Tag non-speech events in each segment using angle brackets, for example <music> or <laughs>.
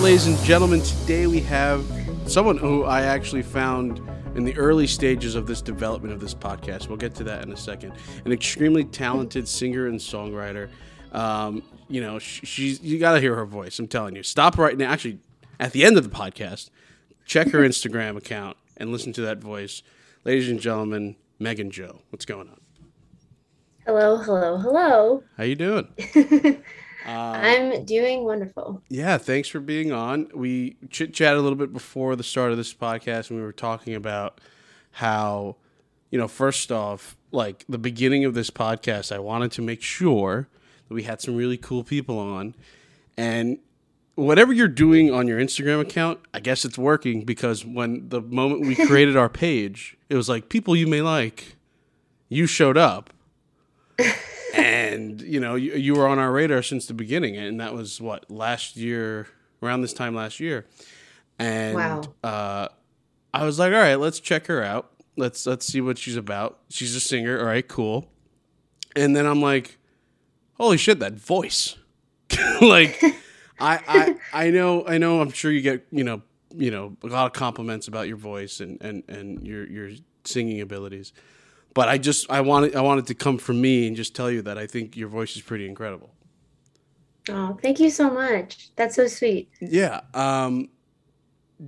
ladies and gentlemen, today we have someone who I actually found in the early stages of this development of this podcast. We'll get to that in a second. An extremely talented singer and songwriter. Um, you know, sh- she's you got to hear her voice. I'm telling you. Stop right now. Actually, at the end of the podcast, check her Instagram account and listen to that voice. Ladies and gentlemen, Megan Joe. What's going on? Hello, hello, hello. How you doing? <laughs> Um, I'm doing wonderful. Yeah, thanks for being on. We chit chatted a little bit before the start of this podcast, and we were talking about how, you know, first off, like the beginning of this podcast, I wanted to make sure that we had some really cool people on. And whatever you're doing on your Instagram account, I guess it's working because when the moment we <laughs> created our page, it was like people you may like, you showed up. <laughs> and you know you, you were on our radar since the beginning and that was what last year around this time last year. And Wow. uh, i was like all right let's check her out. Let's let's see what she's about. She's a singer. All right cool. And then i'm like holy shit that voice. <laughs> Like I, I i know i know i'm sure you get you know you know a lot of compliments about your voice and and and your your singing abilities but I just I wanted I wanted to come from me and just tell you that I think your voice is pretty incredible. Oh, thank you so much. That's so sweet. Yeah. Um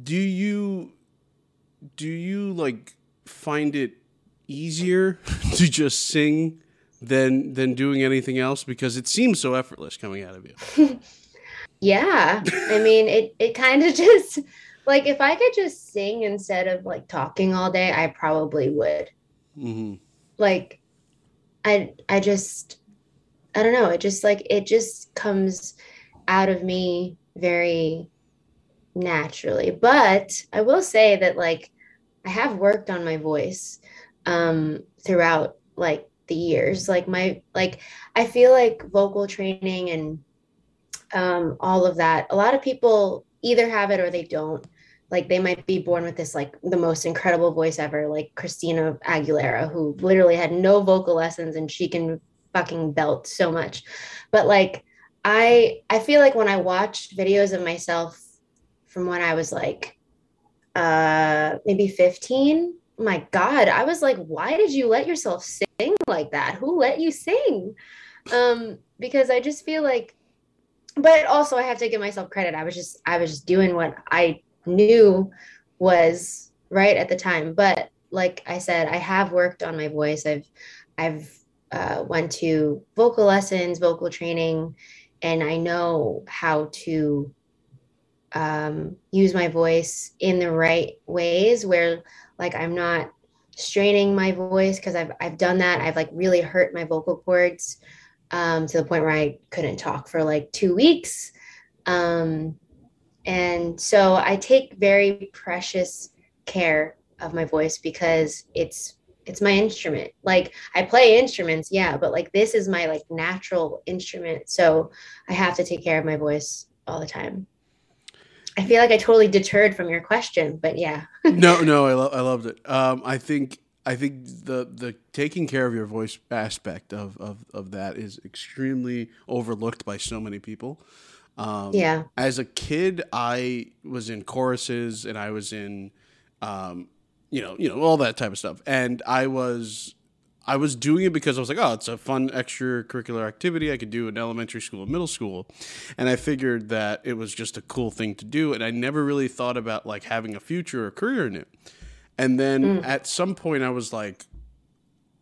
do you do you like find it easier <laughs> to just sing than than doing anything else because it seems so effortless coming out of you. <laughs> Yeah. I mean, it it kind of <laughs> just like if I could just sing instead of like talking all day, I probably would. Hmm Like I I just I don't know, it just like it just comes out of me very naturally. But I will say that like I have worked on my voice um throughout like the years. Like my like I feel like vocal training and um all of that. A lot of people either have it or they don't. Like they might be born with this like the most incredible voice ever, like Christina Aguilera, who literally had no vocal lessons and she can fucking belt so much. But like I I feel like when I watched videos of myself from when I was like uh maybe 15 my god i was like why did you let yourself sing like that? Who let you sing? Um because i just feel like but also i have to give myself credit. I was just i was just doing what i knew was right at the time. But like i said i have worked on my voice. I've i've uh, went to vocal lessons vocal training and i know how to um, use my voice in the right ways where like i'm not straining my voice because I've, I've done that. I've like really hurt my vocal cords um, to the point where i couldn't talk for like two weeks. Um, and so i take very precious care of my voice because it's it's my instrument like i play instruments yeah but like this is my like natural instrument so i have to take care of my voice all the time i feel like i totally deterred from your question but yeah <laughs> no, no, I, lo- I loved it. Um, I think I think the the taking care of your voice aspect of, of, of that is extremely overlooked by so many people. Um, yeah as a kid, I was in choruses and I was in, um, you know, you know, all that type of stuff. And I was, I was doing it because I was like, oh, it's a fun extracurricular activity I could do in elementary school and middle school, and I figured that it was just a cool thing to do. And I never really thought about like having a future or career in it. And then at some point, I was like,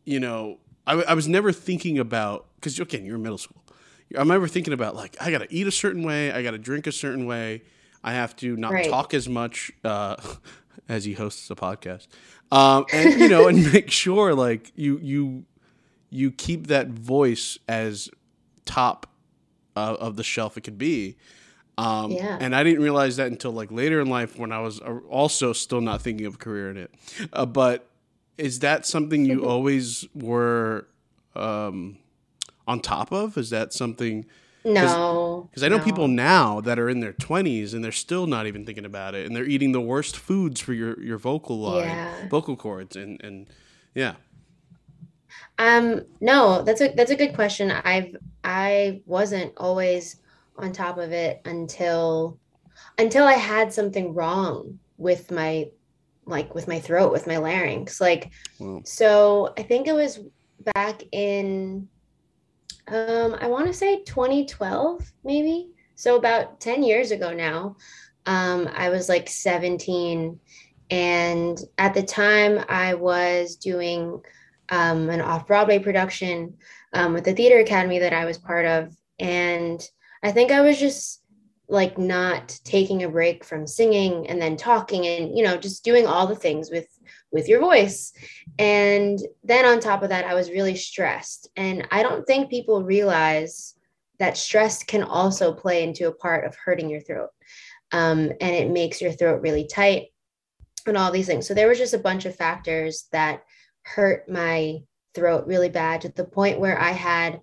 you know, I, I was never thinking about because again, you're in middle school. I'm never thinking about like I got to eat a certain way, I got to drink a certain way, I have to not Right. talk as much uh, <laughs> as he hosts a podcast, um, and you know, and <laughs> make sure like you you you keep that voice as top uh, of the shelf it could be. Um, Yeah. And I didn't realize that until like later in life when I was uh, also still not thinking of a career in it. Uh, but is that something you always were um, on top of? Is that something? no Because I know no. people now that are in their 20s and they're still not even thinking about it, and they're eating the worst foods for your, your vocal line, Yeah. vocal cords, and and yeah. Um, no, that's a that's a good question. I've I wasn't always on top of it until until I had something wrong with my like with my throat, with my larynx. Like wow. so I think it was back in um I want to say 2012 maybe. So about 10 years ago now. Um I was like 17 and at the time I was doing um, an off Broadway production um, with the theater academy that I was part of. And I think I was just like not taking a break from singing and then talking and you know just doing all the things with with your voice. And then on top of that i was really stressed. And i don't think people realize that stress can also play into a part of hurting your throat um, and it makes your throat really tight and all these things. So there was just a bunch of factors that hurt my throat really bad to the point where I had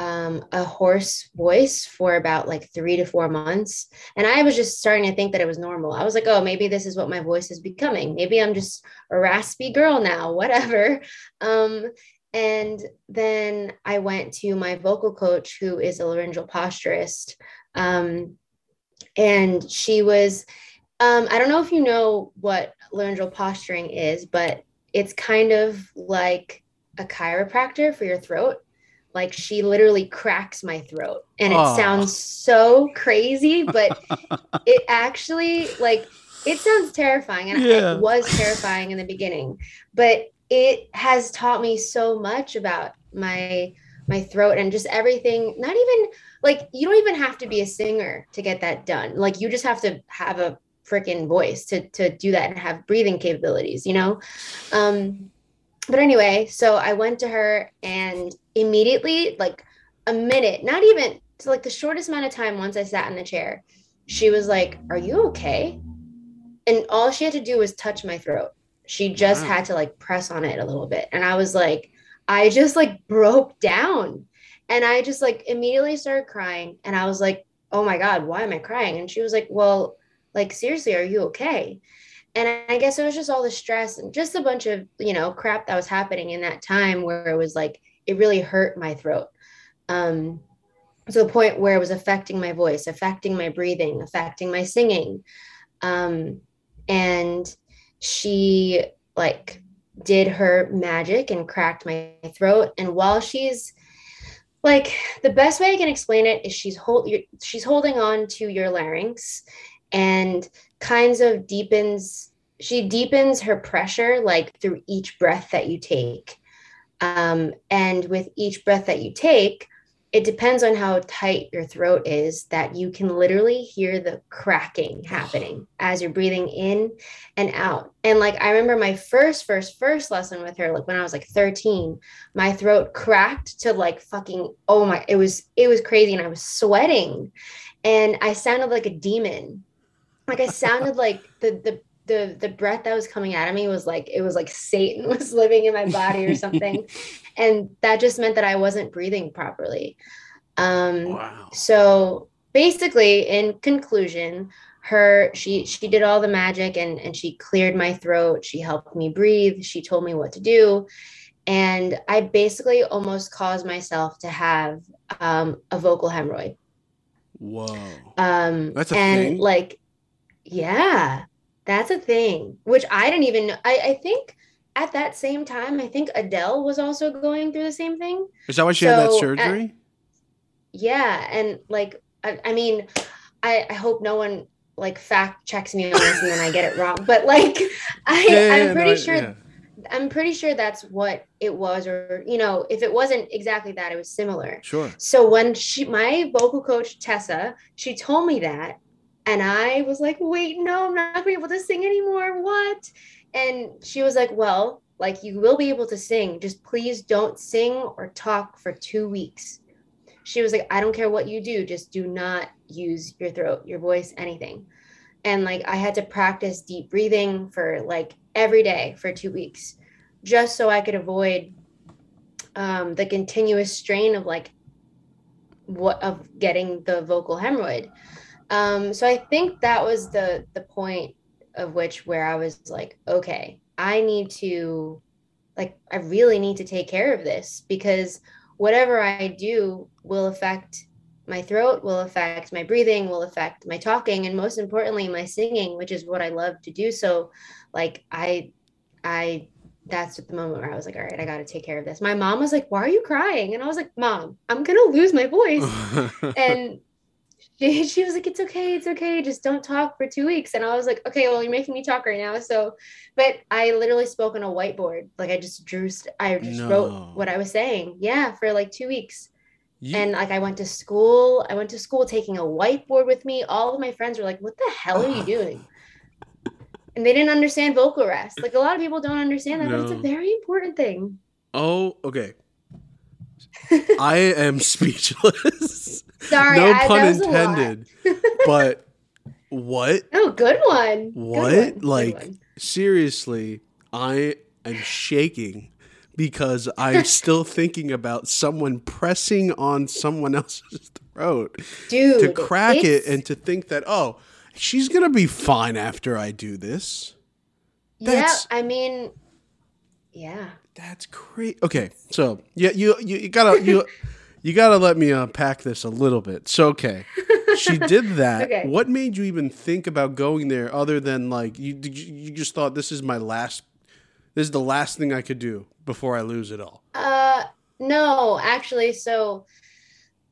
um, a hoarse voice for about like three to four months. And I was just starting to think that it was normal. I was like, oh, maybe this is what my voice is becoming. Maybe I'm just a raspy girl now, <laughs> whatever. Um, and then I went to my vocal coach, who is a laryngeal posturist. Um, and she was, um, I don't know if you know what laryngeal posturing is, but it's kind of like a chiropractor for your throat. Like she literally cracks my throat and it sounds so crazy, but <laughs> it actually like it sounds terrifying and yeah. it was terrifying in the beginning, but it has taught me so much about my my throat and just everything not even like you don't even have to be a singer to get that done like you just have to have a freaking voice to to do that and have breathing capabilities, you know. Um, but anyway, so I went to her and immediately, like a minute, not even so like the shortest amount of time once I sat in the chair, she was like, Are you okay? And all she had to do was touch my throat. She just wow. had to like press on it a little bit. And I was like, I just like broke down. And I just like immediately started crying. And I was like, Oh my God, why am I crying? And she was like, Well, like, seriously, are you okay? And I guess it was just all the stress and just a bunch of, you know, crap that was happening in that time where it was like, it really hurt my throat. Um, to the point where it was affecting my voice, affecting my breathing, affecting my singing. Um, and she like did her magic and cracked my throat. And while she's like the best way I can explain it is she's hold she's holding on to your larynx and kinds of deepens she deepens her pressure like through each breath that you take um, and with each breath that you take it depends on how tight your throat is that you can literally hear the cracking happening as you're breathing in and out. And like i remember my first first first lesson with her like when i was like 13 my throat cracked to like fucking oh my it was it was crazy and i was sweating. And i sounded like a demon. Like I sounded <laughs> like the the the the breath that was coming out of me was like it was like Satan <laughs> was living in my body or something, <laughs> and that just meant that I wasn't breathing properly. Um, wow. So basically, in conclusion, her she she did all the magic and and she cleared my throat. She helped me breathe. She told me what to do, and I basically almost caused myself to have um, a vocal hemorrhoid. Whoa. Um, That's a and thing. like yeah, that's a thing, which I didn't even know. I, I think at that same time, I think Adele was also going through the same thing. Is that why she so had that uh, surgery? At, yeah. And like, I, I mean, I, I hope no one like fact checks me on this and then I get it wrong. <laughs> But like, I, yeah, I'm pretty no, sure. Yeah. I'm pretty sure that's what it was, or you know, if it wasn't exactly that, it was similar. Sure. So when she, my vocal coach Tessa, she told me that, and I was like, wait, no, I'm not gonna be able to sing anymore. What? And she was like, well, like you will be able to sing. Just please don't sing or talk for two weeks. She was like, I don't care what you do, just do not use your throat, your voice, anything. And like I had to practice deep breathing for like every day for two weeks, just so I could avoid um, the continuous strain of like what of getting the vocal hemorrhoid. Um, so I think that was the the point of which where I was like, okay, I need to like I really need to take care of this because whatever I do will affect my throat will affect my breathing will affect my talking and most importantly my singing which is what i love to do. So like i i that's the moment where i was like all right i got to take care of this. My mom was like why are you crying? And i was like mom i'm gonna lose my voice. <laughs> And she, <laughs> she was like it's okay it's okay just don't talk for two weeks and i was like okay well you're making me talk right now so but i literally spoke on a whiteboard like i just drew i just no. wrote what i was saying yeah for like two weeks you... And like I went to school, I went to school taking a whiteboard with me. All of my friends were like, "What the hell are you <sighs> doing?" and they didn't understand vocal rest. Like a lot of people don't understand that, no. but it's a very important thing. Oh, okay. I am speechless. Sorry, no I, pun intended. <laughs> but what? Oh, good one. What? Good one. Like one. seriously, I am shaking because I'm <laughs> still thinking about someone pressing on someone else's throat Dude, to crack it and to think that, oh, she's going to be fine after I do this. That's, yeah, I mean, yeah. That's great. Okay, so yeah, you you, you gotta you <laughs> you gotta let me unpack this a little bit. So okay, she did <laughs> that. okay. What made you even think about going there, other than like you did you just thought this is my last this is the last thing I could do before I lose it all. Uh, no, actually, so.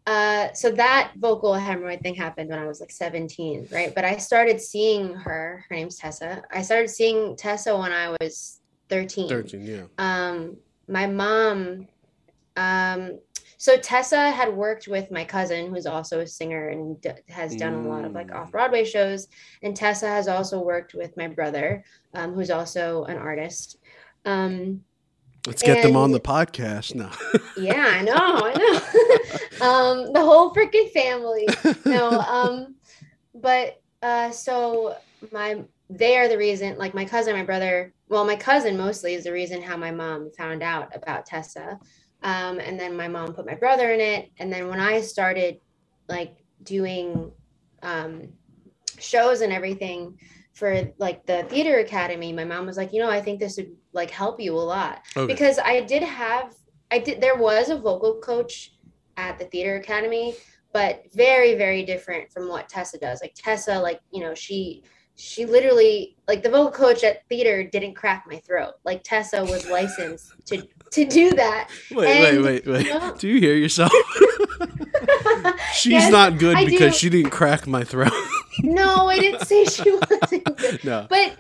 Uh, so that vocal hemorrhoid thing happened when I was like 17, right? But I started seeing her. Her name's Tessa. I started seeing Tessa when I was 13. 13, yeah. Um, my mom. Um, so Tessa had worked with my cousin, who's also a singer and d- has done mm. a lot of like mm. off Broadway shows. And Tessa has also worked with my brother, um, who's also an artist. Um, Let's get them on the podcast now. <laughs> yeah, I know, I know. <laughs> um, the whole freaking family. No, um, but uh, so my they are the reason. Like my cousin, my brother. Well, my cousin mostly is the reason how my mom found out about Tessa. Um, and then my mom put my brother in it. And then when I started like doing um, shows and everything, for like the theater academy my mom was like you know i think this would like help you a lot okay. because i did have i did there was a vocal coach at the theater academy but very very different from what tessa does like tessa like you know she she literally like the vocal coach at theater didn't crack my throat like tessa was licensed to to do that wait and, wait wait wait you know, do you hear yourself <laughs> she's yes, not good I because do. she didn't crack my throat no, I didn't say she <laughs> wasn't good. No. But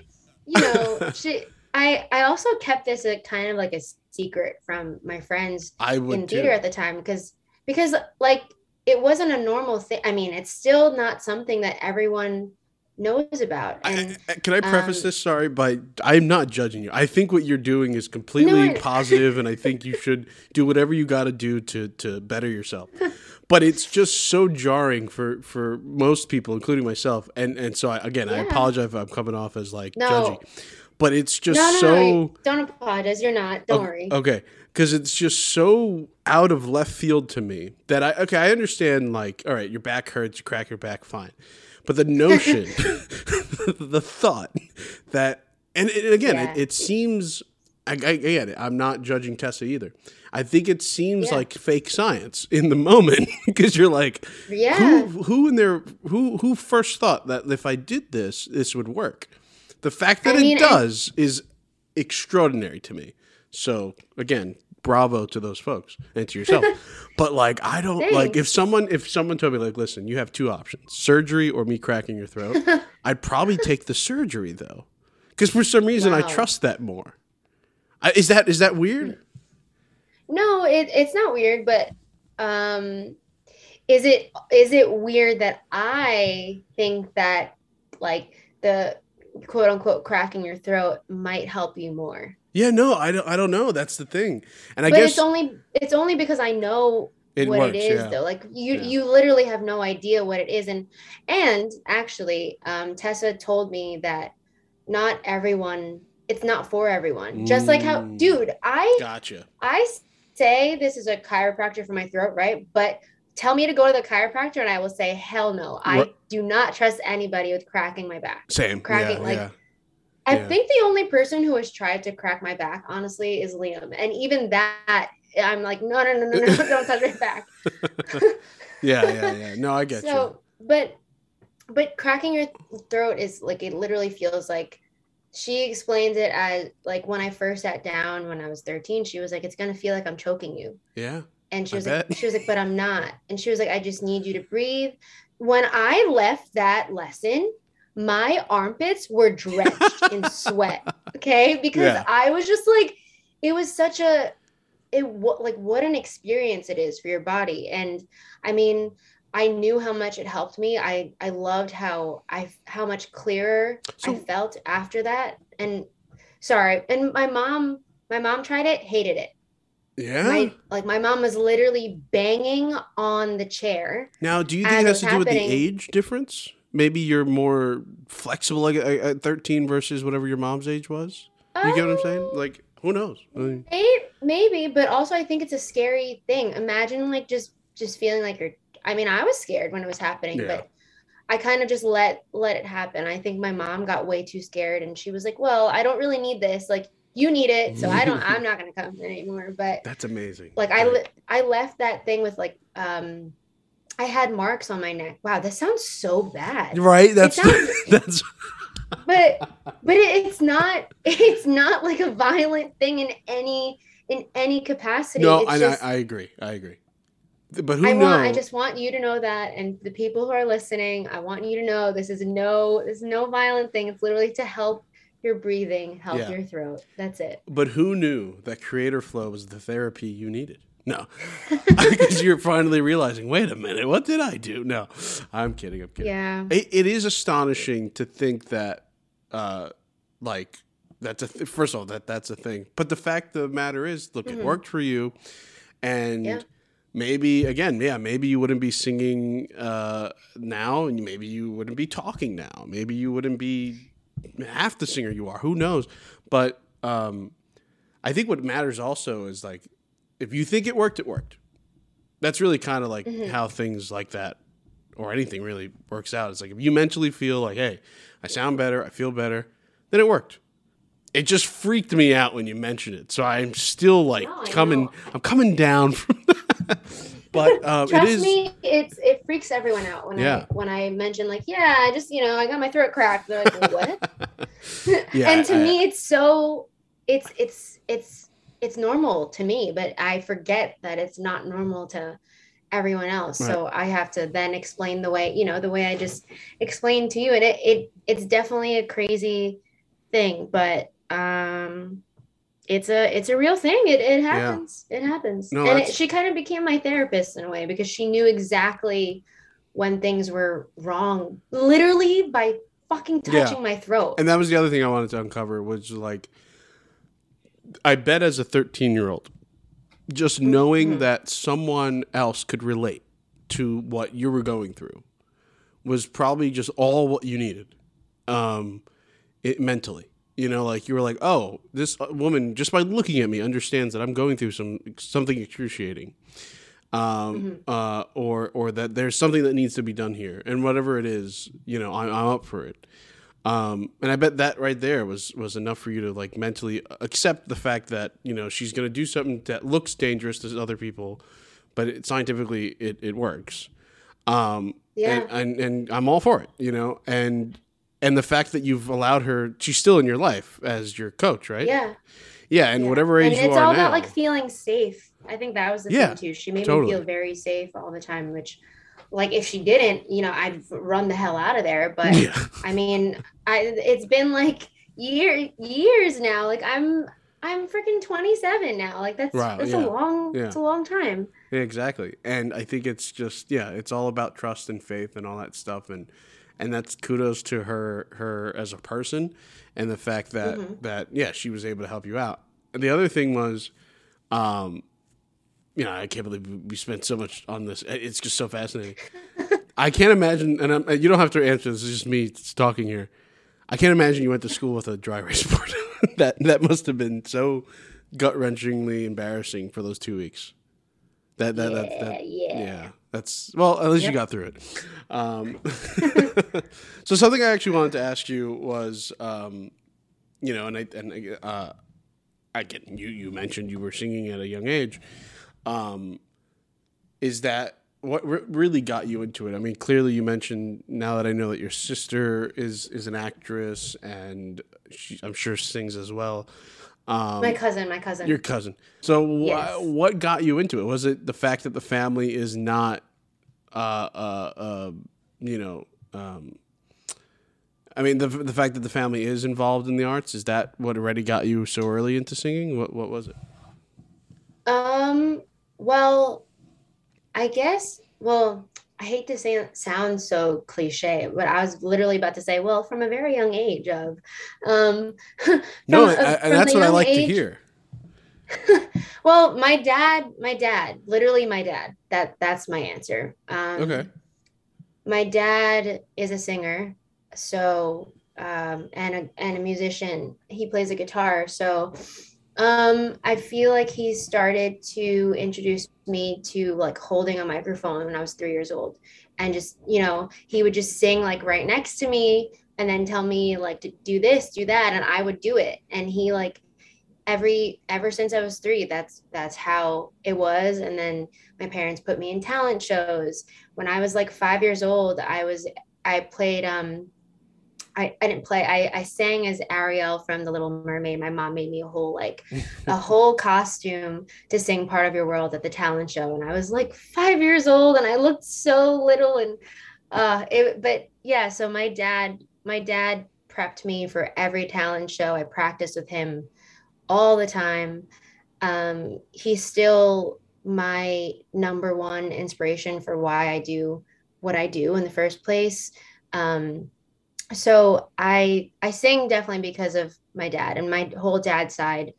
you know, <laughs> she I I also kept this a kind of like a secret from my friends I would in theater at the time because because like it wasn't a normal thing. I mean, it's still not something that everyone knows about. And I, can I preface um, this? Sorry, by I'm not judging you. I think what you're doing is completely no, <laughs> positive, and I think you should do whatever you got to do to to better yourself. but it's just so jarring for for most people, including myself. And and so I, again, yeah. I apologize if I'm coming off as like no. judgy, but it's just no, so. No. Don't apologize. You're not. Don't okay, worry. Okay, because it's just so out of left field to me that I okay I understand like all right your back hurts you crack your back fine, but the notion, <laughs> <laughs> the thought that and, and again yeah. it, it seems I, I, it I'm not judging Tessa either I think it seems yeah. like fake science in the moment <laughs> because you're like, yeah, who, who in there, who who first thought that if I did this, this would work? The fact that I mean, it does I... is extraordinary to me. So again, bravo to those folks and to yourself. <laughs> but like, I don't Thanks. like if someone if someone told me like, listen, you have two options: surgery or me cracking your throat. <laughs> I'd probably take the surgery though, because for some reason wow. I trust that more. I, is that is that weird? No, it, it's not weird, but um, is it is it weird that I think that like the quote unquote cracking your throat might help you more? Yeah, no, I don't. I don't know. That's the thing, and I but guess it's only it's only because I know it what works, it is yeah. though like you yeah. you literally have no idea what it is and and actually um tessa told me that not everyone it's not for everyone just like how Mm. dude i gotcha. i say this is a chiropractor for my throat right but tell me to go to the chiropractor and i will say hell no i do not trust anybody with cracking my back Same. Cracking, yeah, like, yeah. I Yeah. think the only person who has tried to crack my back, honestly, is Liam. And even that, I'm like, no, no, no, no, no, don't touch my back. <laughs> Yeah, yeah, yeah. No, I get so, but but cracking your throat is like it literally feels like she explains it as like when I first sat down when I was 13, she was like, It's gonna feel like I'm choking you. you. Yeah. And she I was like, bet. she was like, but I'm not. And she was like, I just need you to breathe. When I left that lesson, my armpits were drenched in <laughs> sweat. Okay. Because Yeah. I was just like, it was such a it what like what an experience it is for your body. And I mean, I knew how much it helped me. I I loved how I how much clearer I felt after that. And sorry, and my mom my mom tried it, hated it Yeah. my like my mom was literally banging on the chair now, do you think it has to do with the age difference? Maybe you're more flexible like at at 13 versus whatever your mom's age was. You get what I'm saying? Um, Like, who knows? I mean, may- maybe but also i think it's a scary thing imagine like just just feeling like you're i mean i was scared when it was happening Yeah. but i kind of just let let it happen i think my mom got way too scared and she was like well i don't really need this like you need it so i don't i'm <laughs> not going to come anymore but that's amazing. like I Right. I left that thing with like um I had marks on my neck. Wow, that sounds so bad. Right? That's sounds- <laughs> that's But but it, it's not <laughs> it's not like a violent thing in any in any capacity. No, I, just, I I agree. I agree. But who I knows? want I just want you to know that and the people who are listening, I want you to know this is no this is no violent thing. It's literally to help your breathing, help Yeah. your throat. That's it. But who knew that creator flow was the therapy you needed? No, <laughs> because you're finally realizing. Wait a minute, what did I do? No, I'm kidding. I'm kidding. Yeah. It, it is astonishing to think that, uh, like that's a th- first of all that that's a thing. But the fact of the matter is, look, it Mhm. worked for you, and Yeah. maybe again, yeah, maybe you wouldn't be singing uh, now, and maybe you wouldn't be talking now. Maybe you wouldn't be half the singer you are. Who knows? But um, I think what matters also is like if you think it worked, it worked. That's really kind of like Mhm. how things like that or anything really works out. It's like if you mentally feel like, hey, I sound better, I feel better, then it worked. It just freaked me out when you mentioned it. So I'm still like No, coming. I'm coming down from <laughs> that. But <laughs> um, it Trust is, me, it's it freaks everyone out when Yeah. I when I mention like, yeah, I just you know I got my throat cracked. They're like, what? <laughs> Yeah, and to I- me, it's so it's it's it's it's normal to me, but I forget that it's not normal to everyone else. So I have to then explain the way you know the way I just explained to you, and it it it's definitely a crazy thing, but um. It's a it's a real thing. It it happens. It happens. No, and it, she kind of became my therapist in a way because she knew exactly when things were wrong, literally by fucking Yeah. touching my throat. and that was the other thing I wanted to uncover was like, I bet as a 13 year old, just knowing Mhm. that someone else could relate to what you were going through was probably just all what you needed, um, it mentally. You know, like you were like, oh, this uh, woman just by looking at me understands that I'm going through some something excruciating, um, uh, or or that there's something that needs to be done here, and whatever it is, you know, I'm, I'm up for it. Um, and I bet that right there was was enough for you to like mentally accept the fact that you know she's going to do something that looks dangerous to other people, but it, scientifically it it works. Um, Yeah. and, and and I'm all for it, you know, and and the fact that you've allowed her, she's still in your life as your coach, right? Yeah. yeah, and yeah. whatever age you and you it's all about like feeling safe. I think that was the Yeah, thing too. She made totally. me feel very safe all the time, which like if she didn't, you know, I'd run the hell out of there. But yeah, <laughs> I mean, I it's been like year years now. Like I'm I'm freaking 27 now. Like that's Wow, that's yeah, a long yeah. it's a long time. Yeah, exactly. And I think it's just yeah, it's all about trust and faith and all that stuff and and that's kudos to her her as a person and the fact that Mhm. that yeah, she was able to help you out. And the other thing was um you know, I can't believe we- spent so much on this. It's just so fascinating. <laughs> I can't imagine, and I'm, you don't have to answer. This is just me talking here. I can't imagine you went to school with a dry erase board. <laughs> that that must have been so gut wrenchingly embarrassing for those two weeks. That that that, Yeah, that yeah. yeah. That's well, at least you got through it. Um, <laughs> so something I actually wanted to ask you was, um, you know, and I and uh, I get you. You mentioned you were singing at a young age. Um, is that what re- really got you into it? I mean, clearly you mentioned now that I know that your sister is is an actress and she, I'm sure sings as well. Um, my cousin, my cousin. Your cousin. So wh- yes. what got you into it? Was it the fact that the family is not, uh, uh, uh you know, um, I mean, the the fact that the family is involved in the arts is that what already got you so early into singing? What what was it? Um. Well, I guess. Well, I hate to say it sounds so cliche, but I was literally about to say, well, from a very young age of. Um, <laughs> no, a, and that's what I like age, to hear. <laughs> well, my dad, my dad, literally my dad. That that's my answer. Um, okay. My dad is a singer so um, and a and a musician. He plays a guitar. So um, I feel like he started to introduce me to like holding a microphone when I was three years old, and just you know he would just sing like right next to me and then tell me like to do this, do that, and I would do it. And he like every ever since I was three, that's that's how it was. And then my parents put me in talent shows. When I was like five years old, I was I played um I, I didn't play. I, I sang as Ariel from The Little Mermaid. My mom made me a whole like a <laughs> whole costume to sing part of your world at the talent show. And I was like five years old and I looked so little and uh it but yeah, so my dad, my dad prepped me for every talent show. I practiced with him all the time. Um, he's still my number one inspiration for why I do what I do in the first place. Um, so I I sing definitely because of my dad and my whole dad side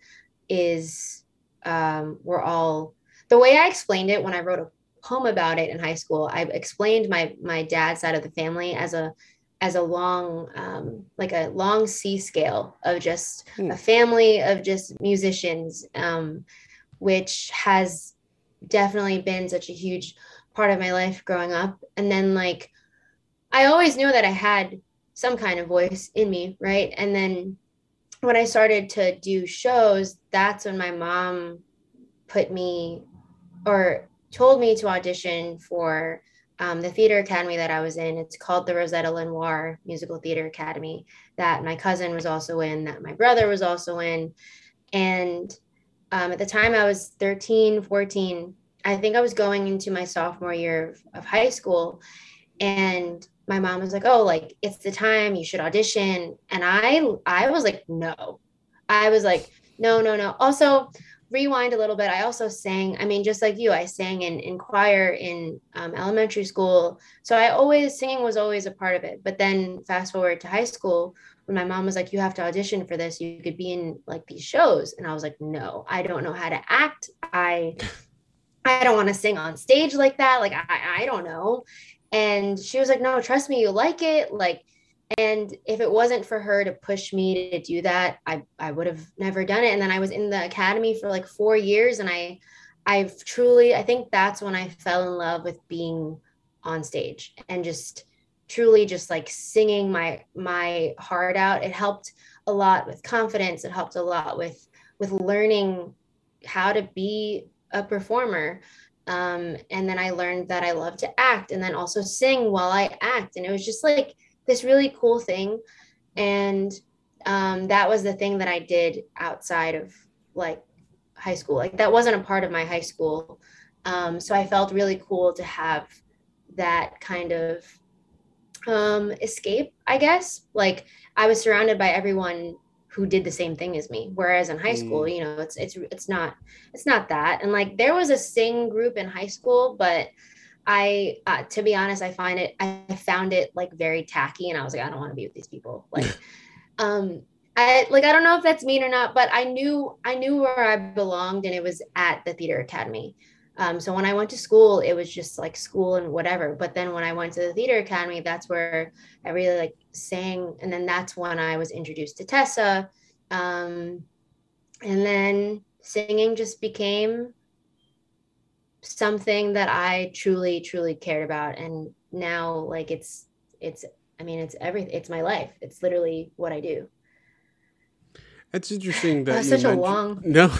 is um, we're all the way I explained it when I wrote a poem about it in high school. I explained my my dad's side of the family as a as a long um, like a long C scale of just hmm. a family of just musicians, um, which has definitely been such a huge part of my life growing up. And then like I always knew that I had some kind of voice in me, right? And then when I started to do shows, that's when my mom put me or told me to audition for um, the theater academy that I was in. It's called the Rosetta LeNoire Musical Theater Academy, that my cousin was also in, that my brother was also in. And um, at the time I was 13, 14, I think I was going into my sophomore year of, of high school. And my mom was like, "Oh, like it's the time you should audition." And I I was like, "No." I was like, "No, no, no." Also, rewind a little bit. I also sang, I mean, just like you, I sang in, in choir in um, elementary school. So I always, singing was always a part of it. But then fast forward to high school, when my mom was like, you have to audition for this, you could be in like these shows. And I was like, no, I don't know how to act. I, I don't want to sing on stage like that. Like, I, I don't know. And she was like, no, trust me, you like it. Like, and if it wasn't for her to push me to do that, I, I would have never done it. And then I was in the academy for like four years and I, I've truly, I think that's when I fell in love with being on stage and just truly just like singing my, my heart out. It helped a lot with confidence. It helped a lot with, with learning how to be a performer um, and then I learned that I love to act and then also sing while I act. And it was just like this really cool thing. And um, that was the thing that I did outside of like high school. Like that wasn't a part of my high school. Um, so I felt really cool to have that kind of um, escape, I guess. Like I was surrounded by everyone who did the same thing as me whereas in high school mm. you know it's it's it's not it's not that and like there was a sing group in high school but i uh, to be honest i find it i found it like very tacky and i was like i don't want to be with these people <laughs> like um I like I don't know if that's mean or not, but I knew I knew where I belonged and it was at the theater academy. Um, so when I went to school, it was just like school and whatever. But then when I went to the theater academy, that's where I really like sang. And then that's when I was introduced to Tessa. Um, and then singing just became something that I truly, truly cared about. And now like it's, it's, I mean, it's everything. It's my life. It's literally what I do. It's interesting that That's you such a long- <laughs> No. <laughs>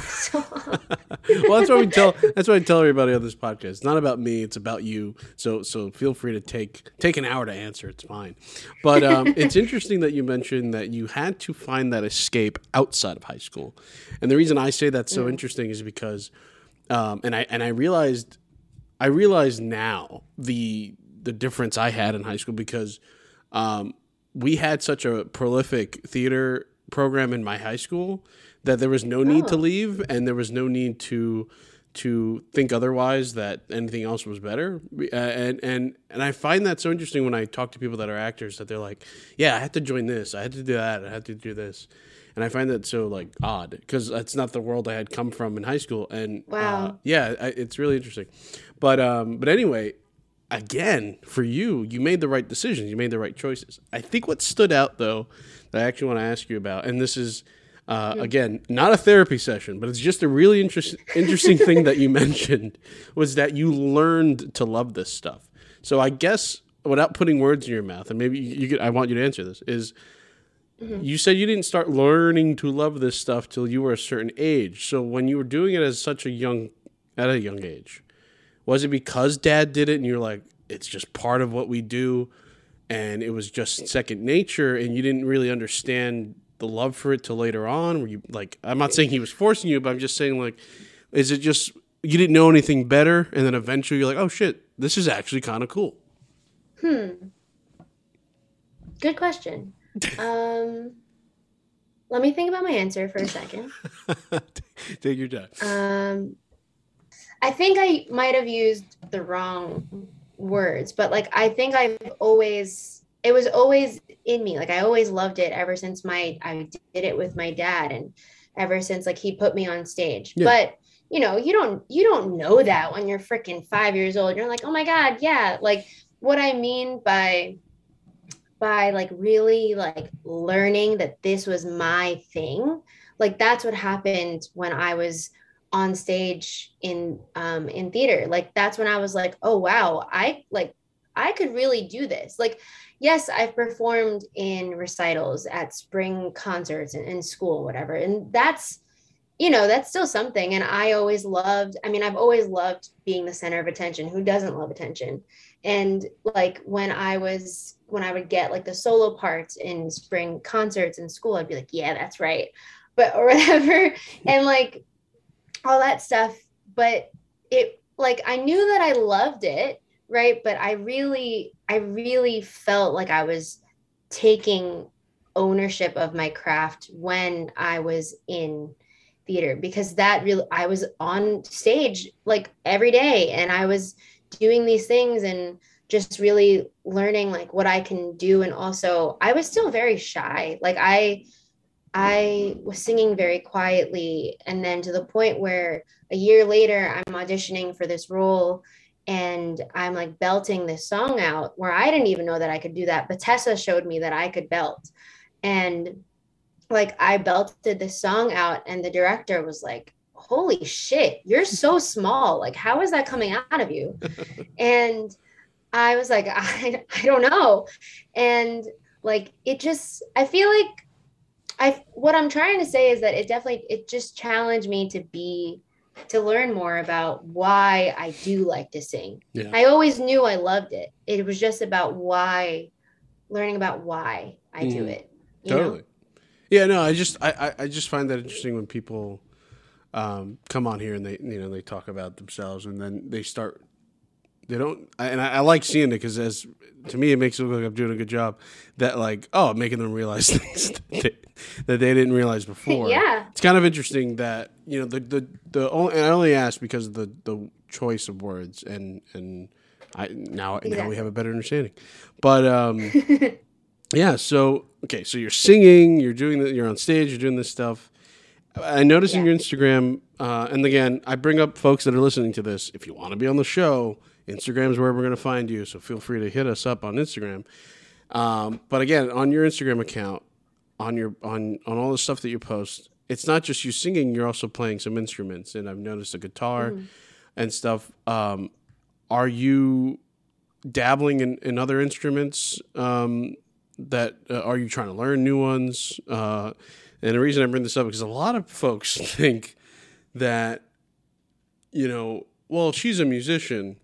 Well, that's what we tell. That's what I tell everybody on this podcast. It's not about me. It's about you. So, so feel free to take take an hour to answer. It's fine. But um, <laughs> it's interesting that you mentioned that you had to find that escape outside of high school, and the reason I say that's so interesting is because, um, and I and I realized, I realized now the the difference I had in high school because um, we had such a prolific theater program in my high school that there was no need to Oh. leave and there was no need to to think otherwise that anything else was better. Uh, and and and I find that so interesting when I talk to people that are actors that they're like yeah I had to join this. I had to do that. I had to do this. And I find that so like odd because that's not the world I had come from in high school. And uh, Wow. yeah I, it's really interesting. But um but anyway again, for you, you made the right decisions. You made the right choices. I think what stood out though, that I actually want to ask you about, and this is uh, again not a therapy session, but it's just a really interest, interesting <laughs> thing that you mentioned was that you learned to love this stuff. So I guess without putting words in your mouth, and maybe you, could, I want you to answer this is. You said you didn't start learning to love this stuff till you were a certain age. So when you were doing it as such a young, at a young age, was it because dad did it and you're like it's just part of what we do and it was just second nature and you didn't really understand the love for it till later on were you like i'm not saying he was forcing you but i'm just saying like is it just you didn't know anything better and then eventually you're like oh shit this is actually kind of cool Hmm. good question. <laughs> Um, let me think about my answer for a second. <laughs> take your time Um, I think I might have used the wrong words, but like I think I've always it was always in me. Like I always loved it ever since my I did it with my dad and ever since like he put me on stage. Yeah. But you know, you don't you don't know that when you're freaking 5 years old. You're like, "Oh my god, yeah." Like what I mean by by like really like learning that this was my thing. Like that's what happened when I was on stage in um in theater. Like that's when i was like oh wow i like i could really do this. Like yes i've performed in recitals at spring concerts in, in school whatever. And that's you know that's still something. And i always loved i mean i've always loved being the center of attention. Who doesn't love attention? And like when i was when i would get like the solo parts in spring concerts in school i'd be like yeah that's right. But or <laughs> whatever. <laughs> And like all that stuff but it like i knew that i loved it right? But i really i really felt like i was taking ownership of my craft when i was in theater because that really i was on stage like every day and i was doing these things and just really learning like what i can do and also i was still very shy. Like i I was singing very quietly. And then to the point where a year later, I'm auditioning for this role and I'm like belting this song out where I didn't even know that I could do that. But Tessa showed me that I could belt. And like I belted this song out, and the director was like, Holy shit, you're so small. Like, how is that coming out of you? <laughs> and I was like, I, I don't know. And like, it just, I feel like I what I'm trying to say is that it definitely it just challenged me to be to learn more about why I do like to sing. Yeah. I always knew I loved it. It was just about why learning about why I do Mhm. it. you know? totally yeah no i just I, I i just find that interesting when people um come on here and they you know they talk about themselves and then they start they don't I- and i, I like seeing it because as to me it makes it look like i'm doing a good job that like oh making them realize <laughs> things that they, that they didn't realize <laughs> before Yeah. it's kind of interesting that you know the the the only and I only asked because of the the choice of words and and I now now we have a better understanding, but um <laughs> yeah so okay so you're singing you're doing the, you're on stage you're doing this stuff. I noticed in your Instagram, uh, and again, I bring up folks that are listening to this. If you want to be on the show, Instagram is where we're going to find you. So feel free to hit us up on Instagram. Um, but again, on your Instagram account, on your on on all the stuff that you post, it's not just you singing. You're also playing some instruments, and I've noticed a guitar and stuff. Um, are you dabbling in, in other instruments? Um, that uh, are you trying to learn new ones? Uh, And the reason I bring this up is a lot of folks <laughs> think that, you know, well, she's a musician,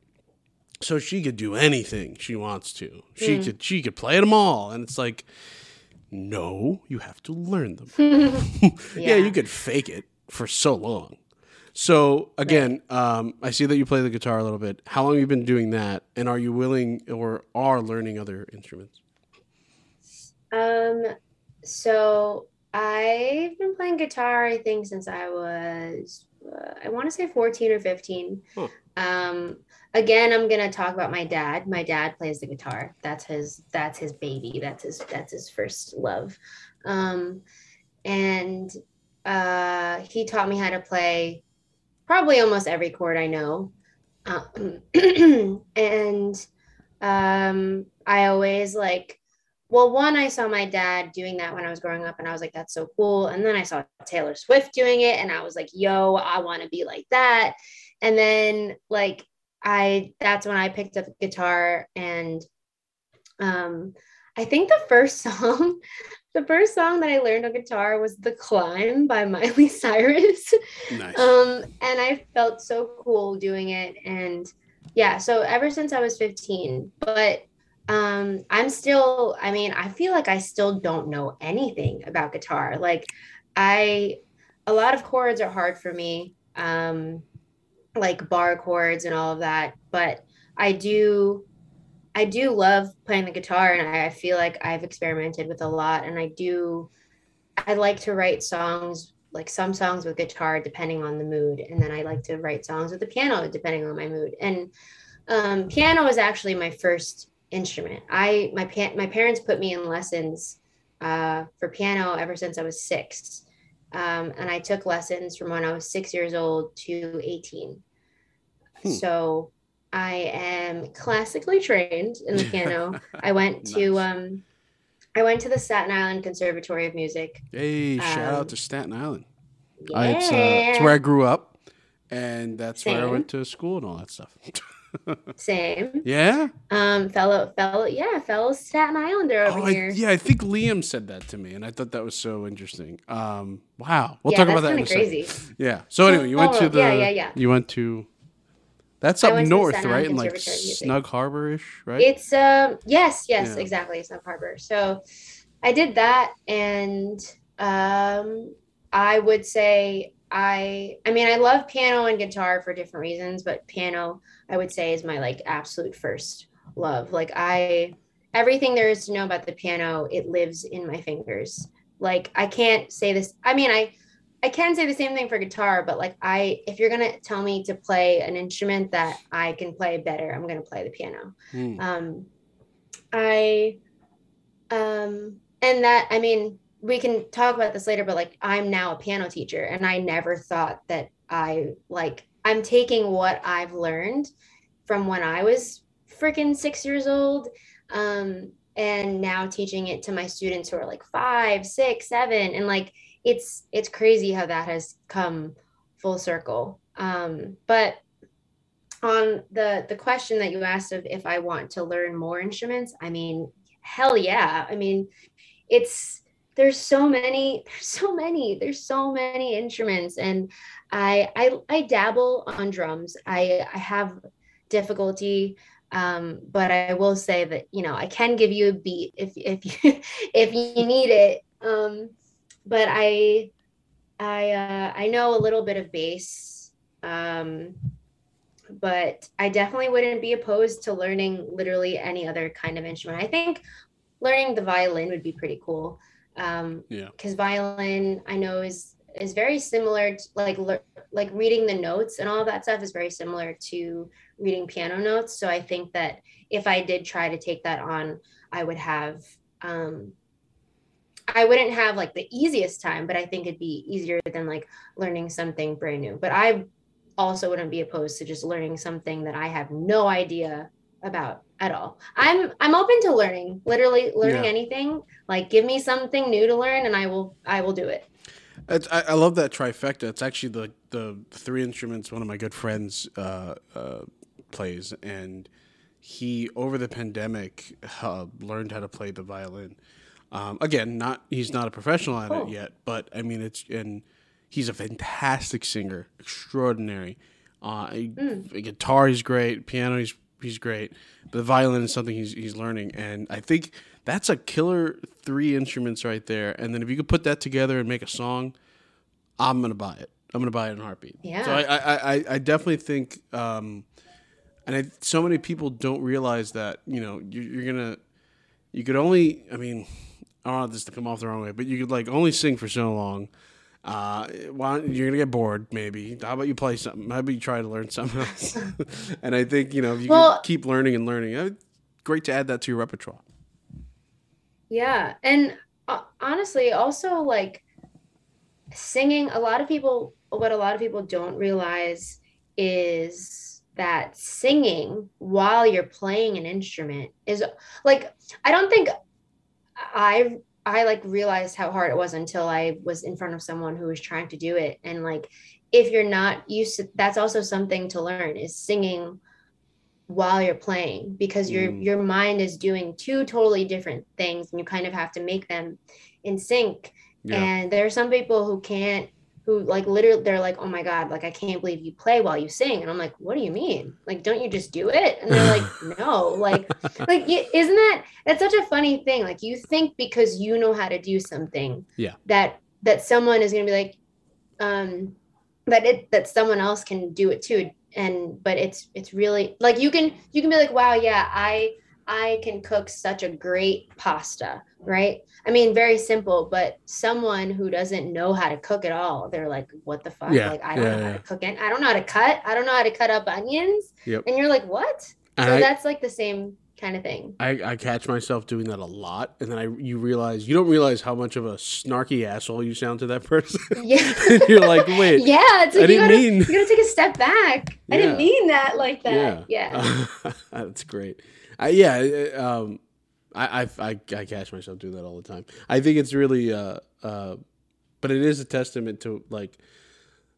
so she could do anything she wants to. She could she could play them all, and it's like, no, you have to learn them. <laughs> yeah. Yeah. you could fake it for so long. So again, um, I see that you play the guitar a little bit. How long have you been doing that, and are you willing or are learning other instruments? Um, so I've been playing guitar, I think, since I was, uh, I want to say 14 or 15. Huh. Um, again, I'm gonna talk about my dad. My dad plays the guitar. That's his, that's his baby. That's his, that's his first love. Um, and uh, he taught me how to play probably almost every chord I know. Um, <clears throat> and um, I always like well, one, I saw my dad doing that when I was growing up, and I was like, that's so cool. And then I saw Taylor Swift doing it, and I was like, yo, I want to be like that. And then, like, I that's when I picked up guitar, and um, I think the first <laughs> song, the first song that I learned on guitar was "The Climb" by Miley <laughs> Cyrus. Nice. um, and I felt so cool doing it, and yeah, so ever since I was 15, but um i'm still i mean i feel like i still don't know anything about guitar like i a lot of chords are hard for me um like bar chords and all of that but i do i do love playing the guitar and i feel like i've experimented with a lot and i do i like to write songs like some songs with guitar depending on the mood and then i like to write songs with the piano depending on my mood and um, piano was actually my first instrument. I my pa- my parents put me in lessons uh, for piano ever since I was six, um, and I took lessons from when I was six years old to eighteen. Hmm. So I am classically trained in the <laughs> piano. I went to um, I went to the Staten Island Conservatory of Music. Hey, shout Um, out to Staten Island. Yeah, I, it's, uh, it's where I grew up, and that's where I went to school and all that stuff. <laughs> same. yeah. Um, fellow, fellow, yeah, fellow Staten Islander over Oh, I, here. yeah, I think Liam said that to me, and I thought that was so interesting. Um, wow, we'll yeah, talk about that in a kind of second. crazy. Yeah. So anyway, you went Oh, to the. yeah, yeah, yeah. You went to. That's I up went to the north, right? In like Conservatory of Music. Snug Harbor ish, right? It's um yes, yes, Yeah. exactly. Snug Harbor. So I did that and um I would say I I mean I love piano and guitar for different reasons, but piano I would say is my like absolute first love. Like I everything there is to know about the piano, it lives in my fingers. Like I can't say this I mean I I can say the same thing for guitar, but like I if you're gonna tell me to play an instrument that I can play better, I'm gonna play the piano Hmm. um i um and that i mean we can talk about this later but like i'm now a piano teacher and i never thought that i like i'm taking what i've learned from when i was freaking six years old um and now teaching it to my students who are like five six seven and like it's it's crazy how that has come full circle um but on the the question that you asked of if I want to learn more instruments, I mean, hell yeah. I mean, it's there's so many, <laughs> there's so many, there's so many instruments, and I I I dabble on drums. I I have difficulty, um, but I will say that you know I can give you a beat if if you <laughs> if you need it. Um, but I I uh, I know a little bit of bass. Um, but I definitely wouldn't be opposed to learning literally any other kind of instrument. I think learning the violin would be pretty cool. Um, Yeah. because violin I know is is very similar to like lear- like reading the notes and all that stuff is very similar to reading piano notes. So I think that if I did try to take that on, I would have um I wouldn't have like the easiest time, but I think it'd be easier than like learning something brand new. But I also wouldn't be opposed to just learning something that I have no idea about at all. I'm I'm open to learning, literally learning Yeah. anything. Like give me something new to learn and I will I will do it. It's, I, I love that trifecta. It's actually the the three instruments one of my good friends uh, uh, plays, and he over the pandemic uh, learned how to play the violin. Um, again, not he's not a professional at Cool. it yet, but I mean it's and he's a fantastic singer, extraordinary. Uh, Mm. guitar he's great, piano he's he's great, but the violin is something he's he's learning, and I think that's a killer three instruments right there. And then if you could put that together and make a song, I'm gonna buy it. I'm gonna buy it in a heartbeat. Yeah. So I I, I, I definitely think, um, and I, so many people don't realize that you know you're, you're gonna you could only I mean I don't want this to come off the wrong way, but you could like only sing for so long. Uh, why, you're gonna get bored, maybe. How about you play something? How about you try to learn something else? <laughs> and I think you know if you Well- keep learning and learning, uh, great to add that to your repertoire. Yeah. And uh, honestly, also like singing, a lot of people, what a lot of people don't realize is that singing while you're playing an instrument is like, I don't think I I like realized how hard it was until I was in front of someone who was trying to do it. And like, if you're not used to, that's also something to learn is singing while you're playing because your Mm. your mind is doing two totally different things and you kind of have to make them in sync Yeah. and there are some people who can't who like literally they're like oh my god like i can't believe you play while you sing. And i'm like what do you mean? Like don't you just do it? And they're like <laughs> no like like isn't that that's such a funny thing like you think because you know how to do something Yeah. that that someone is going to be like um that it that someone else can do it too and but it's it's really like you can you can be like wow yeah i i can cook such a great pasta right? I mean very simple but someone who doesn't know how to cook at all they're like what the fuck? Yeah, like i don't yeah, know how to cook it i don't know how to cut. I don't know how to cut up onions. Yep. and you're like what? And so I- that's like the same kind of thing. I, I catch myself doing that a lot, and then I you realize you don't realize how much of a snarky asshole you sound to that <laughs> person. yeah. <laughs> You're like, wait, <laughs> yeah it's like I you didn't gotta, mean. you gotta take a step back. I didn't mean that like that. Yeah, that's great. I, yeah, um, I, I I I catch myself doing that all the time. I think it's really, uh, uh, but it is a testament to like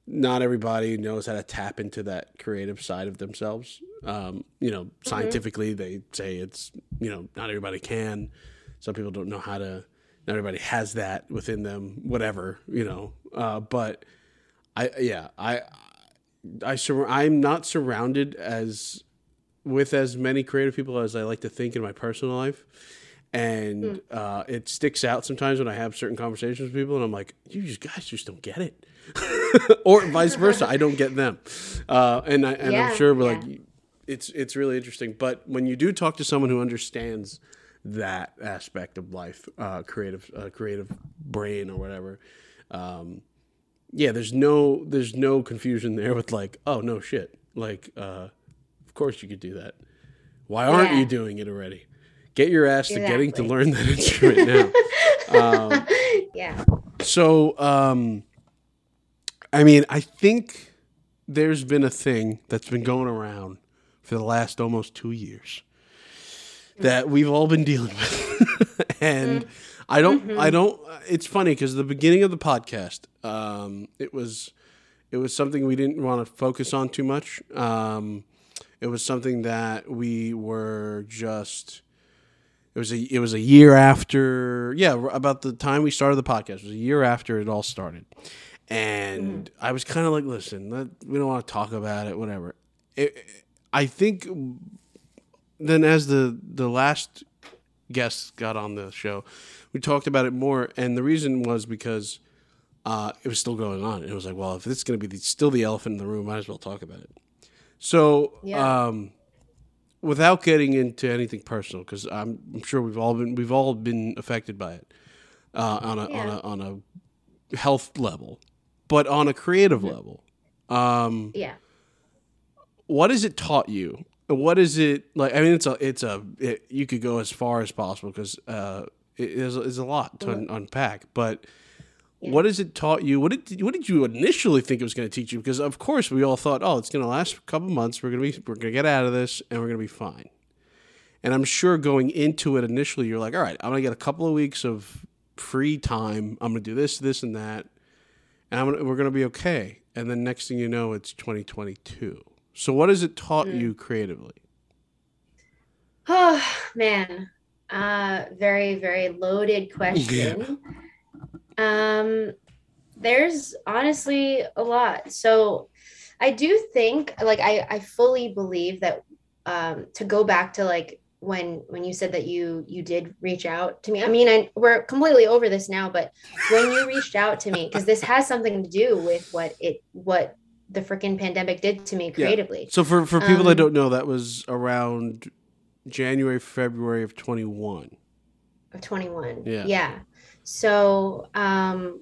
not everybody knows how to tap into that creative side of themselves. Um, you know, scientifically, they say it's you know not everybody can. Some people don't know how to. Not everybody has that within them. Whatever you know, uh, but I yeah I I sur- I'm not surrounded as with as many creative people as I like to think in my personal life. And uh, it sticks out sometimes when I have certain conversations with people, and I'm like, "You just guys just don't get it," <laughs> or vice versa. I don't get them, uh, and I, and Yeah, I'm sure we're yeah. like, it's it's really interesting. But when you do talk to someone who understands that aspect of life, uh, creative uh, creative brain or whatever, um, yeah, there's no there's no confusion there with like, oh no shit, like, uh, course you could do that. Why aren't Yeah. you doing it already? Get your ass to getting to learn that instrument now. <laughs> Um, yeah so, um, I mean, I think there's been a thing that's been going around for the last almost two years that we've all been dealing with, <laughs> and I don't, I don't. It's funny because the beginning of the podcast, um, it was, it was something we didn't want to focus on too much. Um, it was something that we were just. It was a it was a year after yeah about the time we started the podcast. It was a year after it all started, and I was kind of like, listen, we don't want to talk about it, whatever. It, I think then as the the last guest got on the show, we talked about it more, and the reason was because uh, it was still going on. It was like, well, if it's going to be the, still the elephant in the room, might as well talk about it. So, Yeah. um, without getting into anything personal, because I'm, I'm sure we've all been we've all been affected by it uh, on a on a on a health level, but on a creative level. Um, yeah what has it taught you? What is it like? I mean, it's a, it's a, it, you could go as far as possible because uh, it is, is a lot to un- unpack. But Yeah. what has it taught you? What did, what did you initially think it was going to teach you? Because of course we all thought, oh, it's going to last a couple months. We're gonna be, we're gonna get out of this, and we're gonna be fine. And I'm sure going into it initially, you're like, all right, I'm gonna get a couple of weeks of free time. I'm gonna do this, this, and that, and I'm gonna, we're gonna be okay. And then next thing you know, it's 2022. So what has it taught you creatively? Oh <sighs> man. Uh, very, very loaded <laughs> question. Yeah. Um, there's honestly a lot. So I do think, like, I, I fully believe that um, to go back to like when when you said that you you did reach out to me i mean I, we're completely over this now but when you reached out to me because this has something to do with what it what the freaking pandemic did to me creatively. Yeah. so for for people um, that don't know that was around january february of 21 of 21 yeah. Yeah so um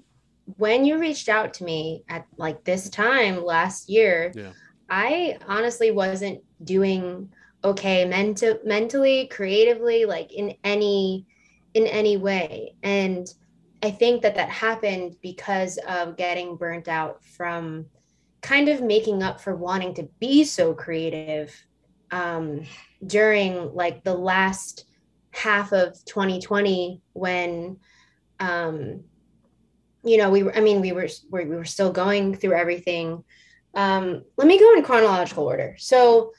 when you reached out to me at like this time last year yeah. I honestly wasn't doing okay mental mentally creatively like in any in any way. And i think that that happened because of getting burnt out from kind of making up for wanting to be so creative um, during like the last half of 2020 when um, you know we were i mean we were we were still going through everything. Um, let me go in chronological order. So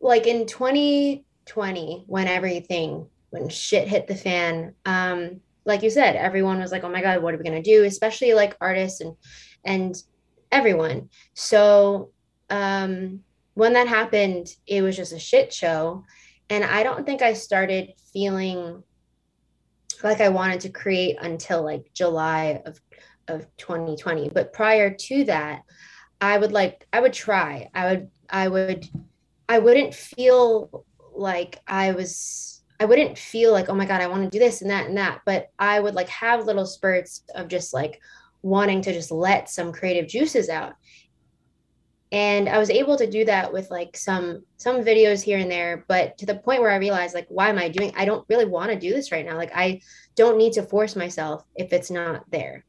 like in 2020 when everything when shit hit the fan um like you said everyone was like oh my god what are we going to do? Especially like artists and and everyone. So um when that happened it was just a shit show. And i don't think i started feeling like i wanted to create until like july of of 2020 but prior to that i would like i would try i would i would I wouldn't feel like I was I wouldn't feel like, oh my God, I want to do this and that and that. But I would like have little spurts of just like wanting to just let some creative juices out. And I was able to do that with like some some videos here and there, but to the point where I realized like, why am I doing? I don't really want to do this right now. Like I don't need to force myself if it's not there.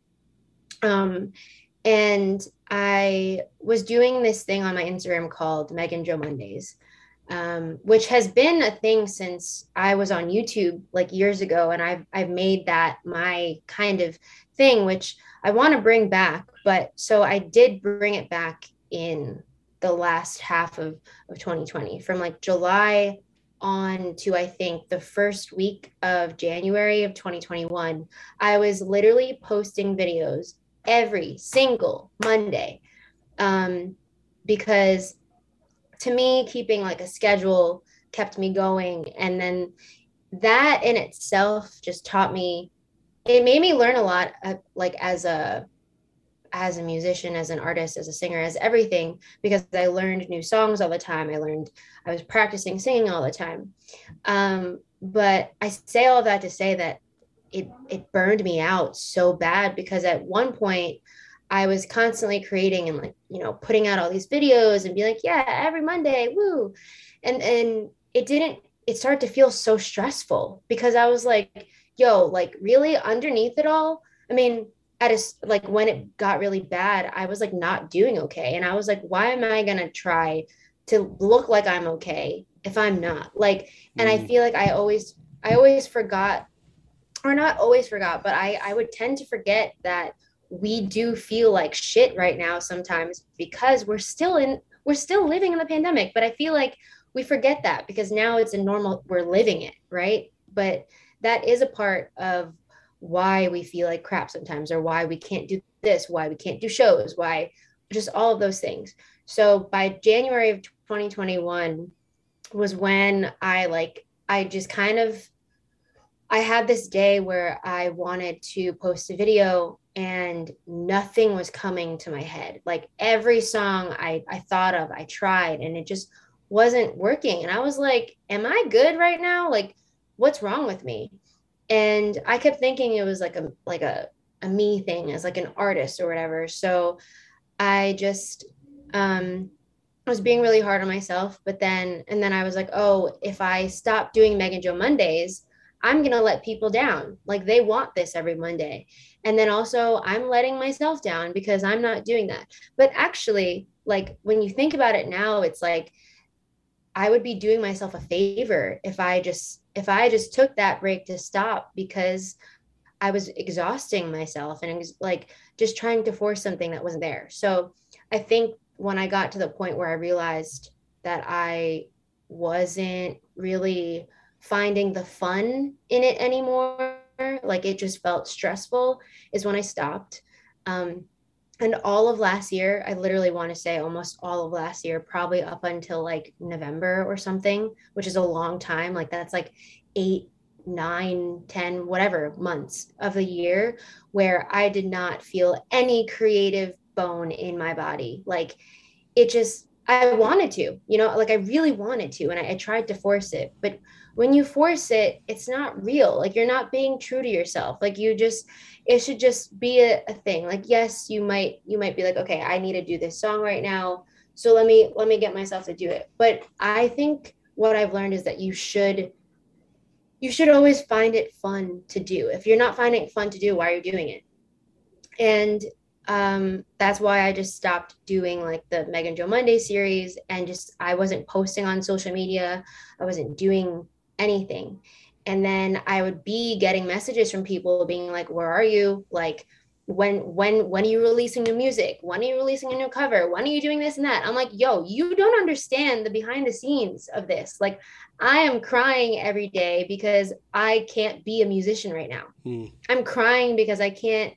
Um, and I was doing this thing on my Instagram called Megan Jo Mondays, um, which has been a thing since I was on YouTube like years ago, and I've I've made that my kind of thing, which I want to bring back. But so I did bring it back in the last half of, of 2020 from like July on to I think the first week of January of 2021, I was literally posting videos every single Monday. Um, because to me, keeping like a schedule kept me going. And then that in itself just taught me, it made me learn a lot, uh, like as a, as a musician, as an artist, as a singer, as everything, because I learned new songs all the time. I learned, I was practicing singing all the time. Um, but I say all that to say that it it burned me out so bad because at one point I was constantly creating and like you know putting out all these videos and be like yeah every Monday woo and and it didn't it started to feel so stressful because I was like yo like really underneath it all I mean at a like when it got really bad I was like not doing okay and I was like why am I gonna try to look like I'm okay if I'm not like and mm. I feel like I always I always forgot or not always forgot, but I, I would tend to forget that we do feel like shit right now sometimes because we're still in we're still living in the pandemic. But I feel like we forget that because now it's a normal we're living it, right? But that is a part of why we feel like crap sometimes or why we can't do this, why we can't do shows, why just all of those things. So by January of 2021 was when I like I just kind of I had this day where I wanted to post a video and nothing was coming to my head. Like every song I, I thought of, I tried and it just wasn't working. And I was like, Am I good right now? Like, what's wrong with me? And I kept thinking it was like a like a, a me thing as like an artist or whatever. So I just um was being really hard on myself. But then and then I was like, oh, if I stop doing Megan Jo Mondays, I'm to let people down. Like they want this every Monday. And then also, I'm letting myself down because I'm not doing that. But actually, like when you think about it now, it's like I would be doing myself a favor if I just if I just took that break to stop because I was exhausting myself and like just trying to force something that wasn't there. So I think when I got to the point where I realized that I wasn't really finding the fun in it anymore. Like it just felt stressful, is when I stopped. Um, and all of last year, I literally want to say almost all of last year, probably up until like November or something, which is a long time. Like that's like eight, nine, ten, whatever months of the year where I did not feel any creative bone in my body. Like it just, I wanted to, you know, like I really wanted to. And I, I tried to force it. But when you force it, it's not real. Like you're not being true to yourself. Like you just, it should just be a, a thing. Like, yes, you might, you might be like, okay, I need to do this song right now. So let me, let me get myself to do it. But I think what I've learned is that you should, you should always find it fun to do. If you're not finding it fun to do, why are you doing it? And um, that's why I just stopped doing like the Megan Jo Monday series and just I wasn't posting on social media. I wasn't doing anything. And then I would be getting messages from people being like, where are you? Like, when when when are you releasing new music when are you releasing a new cover when are you doing this and that i'm like yo you don't understand the behind the scenes of this like i am crying every day because i can't be a musician right now hmm. i'm crying because i can't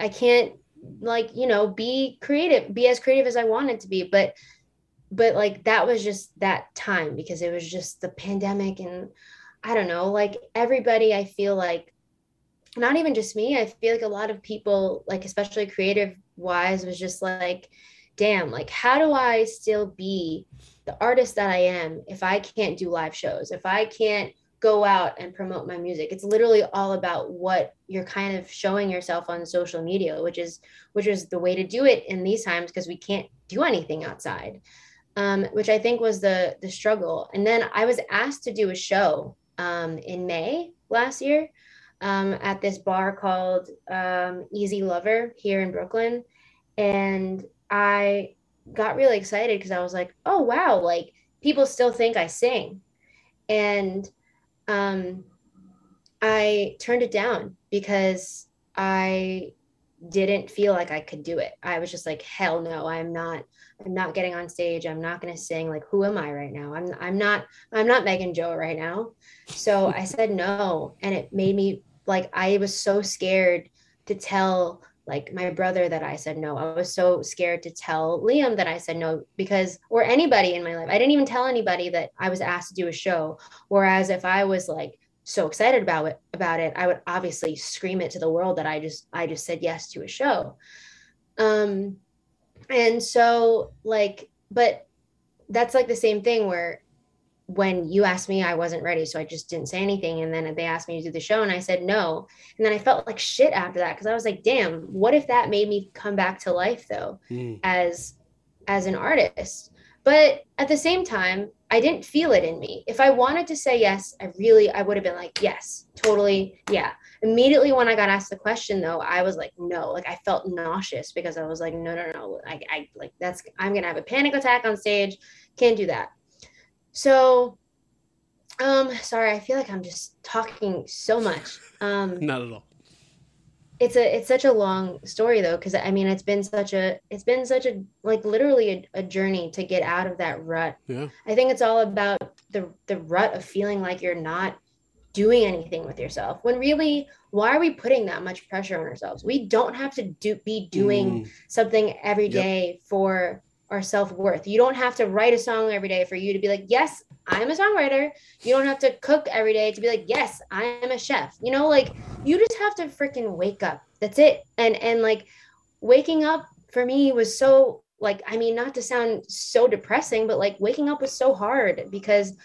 i can't like you know be creative be as creative as i wanted to be. But but like that was just that time because it was just the pandemic and i don't know like everybody i feel like not even just me i feel like a lot of people like especially creative wise was just like damn like how do i still be the artist that i am if i can't do live shows if i can't go out and promote my music. It's literally all about what you're kind of showing yourself on social media which is which is the way to do it in these times because we can't do anything outside um, which I think was the the struggle. And then I was asked to do a show um, in May last year um, at this bar called um, Easy Lover here in Brooklyn, and I got really excited because I was like, oh wow, like people still think I sing, and um, I turned it down because I didn't feel like I could do it. I was just like, hell no, I'm not, I'm not getting on stage. I'm not going to sing. Like, who am I right now? I'm, I'm not, I'm not Megan Jo right now. So I said no. And it made me like, I was so scared to tell like my brother that I said no. I was so scared to tell Liam that I said no because, or anybody in my life. I didn't even tell anybody that I was asked to do a show. Whereas if I was like, so excited about it about it i would obviously scream it to the world that i just i just said yes to a show um and so like but that's like the same thing where when you asked me i wasn't ready so i just didn't say anything and then they asked me to do the show and i said no and then i felt like shit after that because i was like damn what if that made me come back to life though mm. as as an artist but at the same time I didn't feel it in me. If I wanted to say yes, I really, I would have been like, yes, totally. Yeah. Immediately when I got asked the question though, I was like, no, like I felt nauseous because I was like, no, no, no. I, I like that's, I'm going to have a panic attack on stage. Can't do that. So, um, sorry, I feel like I'm just talking so much. Um, <laughs> not at all it's a it's such a long story though because i mean it's been such a it's been such a like literally a, a, journey to get out of that rut yeah i think it's all about the the rut of feeling like you're not doing anything with yourself when really why are we putting that much pressure on ourselves we don't have to do be doing mm. something every day yep. for our self-worth you don't have to write a song every day for you to be like yes I'm a songwriter. You don't have to cook every day to be like, yes, I am a chef. You know, like you just have to freaking wake up. That's it. And and like waking up for me was so like I mean, not to sound so depressing, but like waking up was so hard because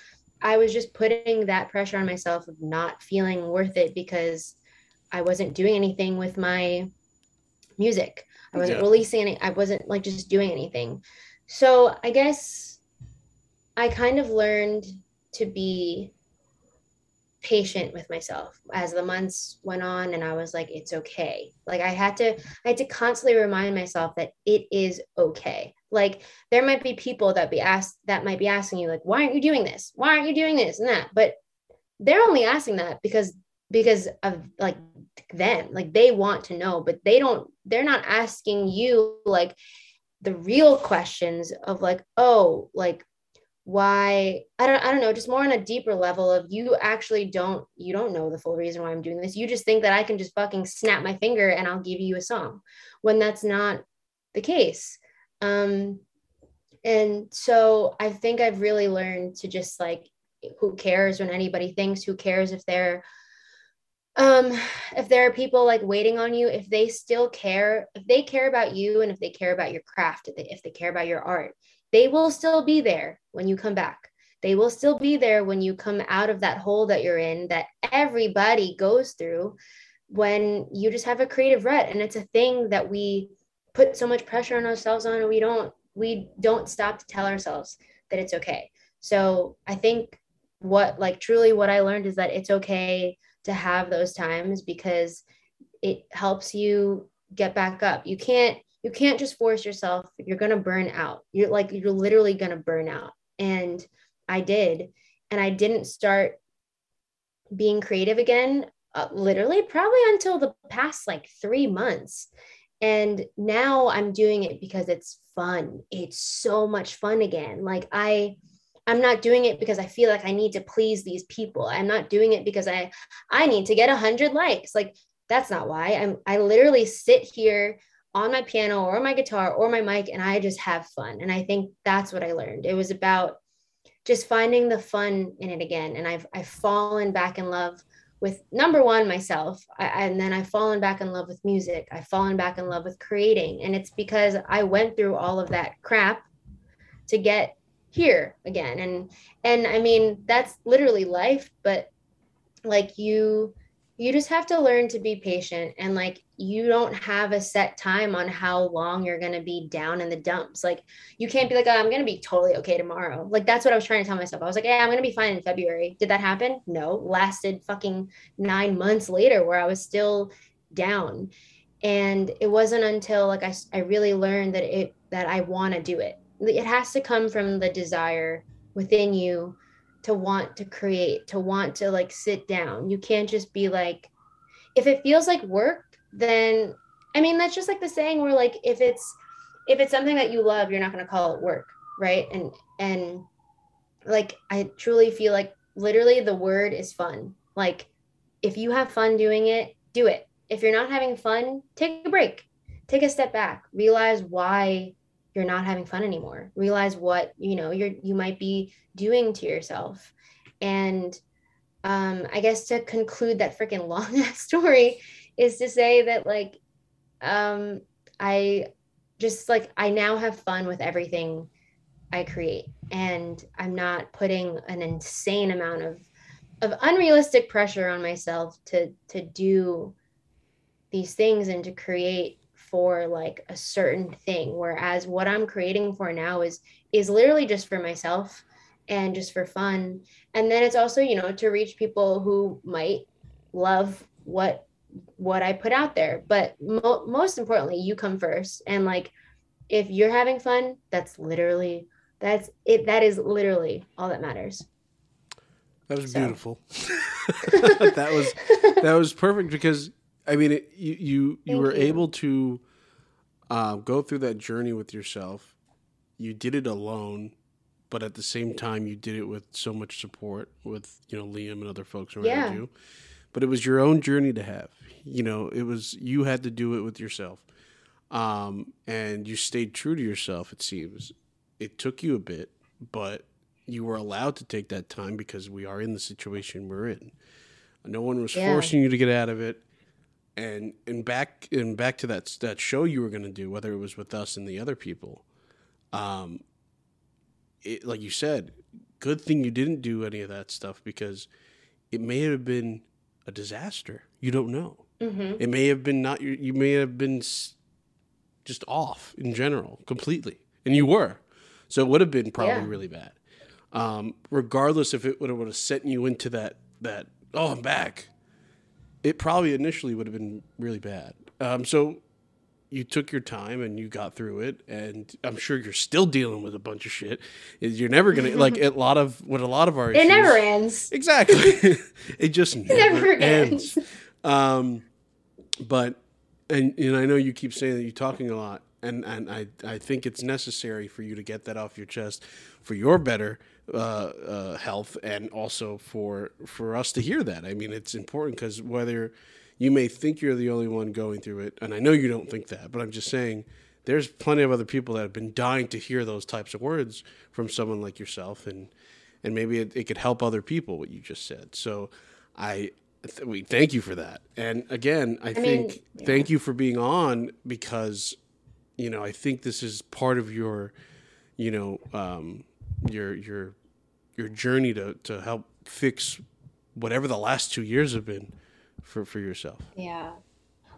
I was just putting that pressure on myself of not feeling worth it because I wasn't doing anything with my music. I wasn't yeah. releasing any I wasn't like just doing anything. So I guess I kind of learned to be patient with myself as the months went on and I was like it's okay. Like I had to I had to constantly remind myself that it is okay. Like there might be people that be asked that might be asking you like why aren't you doing this? Why aren't you doing this and that? But they're only asking that because because of like them. Like they want to know, but they don't they're not asking you like the real questions of like oh like why I don't I don't know, just more on a deeper level of you actually don't you don't know the full reason why I'm doing this. You just think that I can just fucking snap my finger and I'll give you a song when that's not the case. Um and so I think I've really learned to just like who cares when anybody thinks, who cares if they're um if there are people like waiting on you if they still care if they care about you and if they care about your craft if they, if they care about your art they will still be there when you come back. They will still be there when you come out of that hole that you're in that everybody goes through when you just have a creative rut and it's a thing that we put so much pressure on ourselves on and we don't we don't stop to tell ourselves that it's okay. So I think what like truly what I learned is that it's okay to have those times because it helps you get back up. You can't you can't just force yourself you're going to burn out. You're like you're literally going to burn out. And i did. And i didn't start being creative again uh, literally probably until the past like 3 months. And now i'm doing it because it's fun. It's so much fun again. Like i i'm not doing it because i feel like i need to please these people i'm not doing it because i i need to get 100 likes like that's not why i'm i literally sit here on my piano or my guitar or my mic and I just have fun. And I think that's what I learned. It was about just finding the fun in it again. And I've I've fallen back in love with number one myself I, and then I've fallen back in love with music. I've fallen back in love with creating. And it's because I went through all of that crap to get here again. And and I mean that's literally life, but like you you just have to learn to be patient and like you don't have a set time on how long you're going to be down in the dumps. Like you can't be like oh, i'm going to be totally okay tomorrow. Like that's what i was trying to tell myself. I was like yeah i'm going to be fine in february. Did that happen? No. Lasted fucking nine months later where i was still down. And it wasn't until like i, I really learned that it that i want to do it it has to come from the desire within you to want to create, to want to like sit down. You can't just be like, if it feels like work, then I mean that's just like the saying where like if it's if it's something that you love, you're not gonna call it work, right? And and like I truly feel like literally the word is fun. Like if you have fun doing it, do it. If you're not having fun, take a break. Take a step back. Realize why you're not having fun anymore. Realize what you know you're you might be doing to yourself. And um i guess to conclude that freaking <laughs> long ass story is to say that like um i just like i now have fun with everything i create. And i'm not putting an insane amount of of unrealistic pressure on myself to to do these things and to create for like a certain thing whereas what i'm creating for now is is literally just for myself and just for fun. And then it's also you know to reach people who might love what what i put out there. But mo- most importantly you come first. And like if you're having fun that's literally that's it that is literally all that matters. That was so. beautiful. <laughs> <laughs> That was that was perfect because I mean, it, you you, you were you. able to uh, go through that journey with yourself. You did it alone, but at the same time, you did it with so much support with you know Liam and other folks around yeah. you. But it was your own journey to have. You know, it was you had to do it with yourself, um, and you stayed true to yourself. It seems it took you a bit, but you were allowed to take that time because we are in the situation we're in. No one was yeah. forcing you to get out of it and and back and back to that that show you were going to do, whether it was with us and the other people. Um, it, like you said, good thing you didn't do any of that stuff because it may have been a disaster. You don't know. Mm-hmm. It may have been not. You, you may have been just off in general, completely, and you were. So it would have been probably yeah. really bad. Um, regardless if it would have, would have sent you into that that oh I'm back it probably initially would have been really bad. Um, so you took your time and you got through it, and I'm sure you're still dealing with a bunch of shit. You're never gonna <laughs> like a lot of what a lot of our it issues, never ends. Exactly, <laughs> <laughs> it just never, never ends. ends. Um, but and and I know you keep saying that you're talking a lot, and and I I think it's necessary for you to get that off your chest for your better uh, uh, health and also for for us to hear that. I mean, it's important because whether you may think you're the only one going through it, and I know you don't think that, but I'm just saying there's plenty of other people that have been dying to hear those types of words from someone like yourself, and and maybe it, it could help other people what you just said. So I th- we thank you for that, and again, I, I think mean, yeah. thank you for being on because you know I think this is part of your you know um, your your your journey to to help fix whatever the last two years have been for for yourself. Yeah.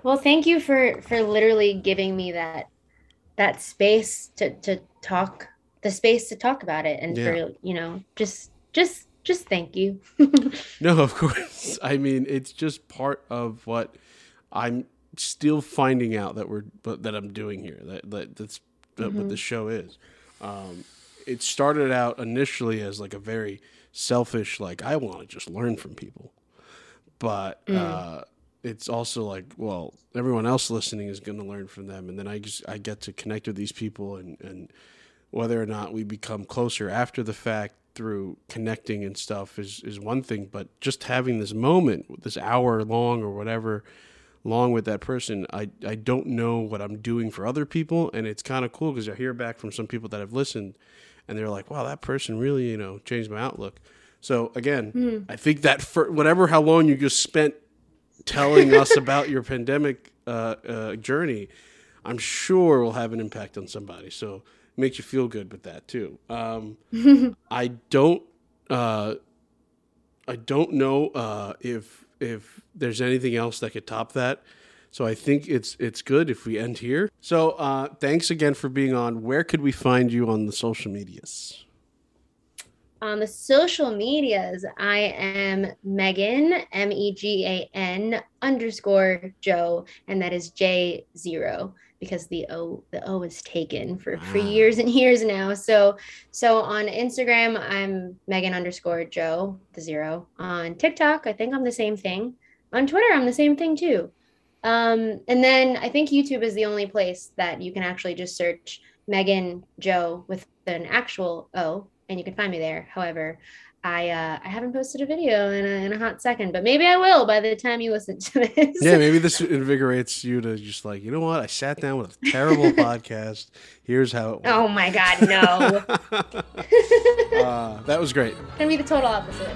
Well, thank you for for literally giving me that that space to to talk the space to talk about it and yeah. for you know just just just thank you. <laughs> no, of course. I mean, it's just part of what I'm still finding out that we're that I'm doing here. That, that that's that mm-hmm. what the show is. Um, it started out initially as like a very selfish, like I want to just learn from people, but mm. uh, it's also like, well, everyone else listening is going to learn from them, and then I just I get to connect with these people, and and whether or not we become closer after the fact through connecting and stuff is is one thing, but just having this moment, this hour long or whatever long with that person, I, I don't know what I'm doing for other people. And it's kind of cool because I hear back from some people that have listened and they're like, wow, that person really, you know, changed my outlook. So again, mm. I think that for whatever how long you just spent telling us <laughs> about your pandemic uh, uh, journey, I'm sure will have an impact on somebody. So it makes you feel good with that too. Um, <laughs> I don't, uh, I don't know uh, if if there's anything else that could top that. So I think it's it's good if we end here. So uh, thanks again for being on. Where could we find you on the social medias? On the social medias, I am Megan M E G A N underscore Jo, and that is J zero because the O the O is taken for for ah. years and years now. So so on Instagram I'm Megan underscore Joe the zero. On TikTok I think I'm the same thing. On Twitter I'm the same thing too. Um, and then I think YouTube is the only place that you can actually just search Megan Jo with an actual O and you can find me there. However, I uh, I haven't posted a video in a, in a hot second, but maybe I will by the time you listen to this. Yeah, maybe this <laughs> invigorates you to just like, you know what? I sat down with a terrible <laughs> podcast. Here's how it went. Oh my god, no. <laughs> uh, that was great. Gonna be the total opposite.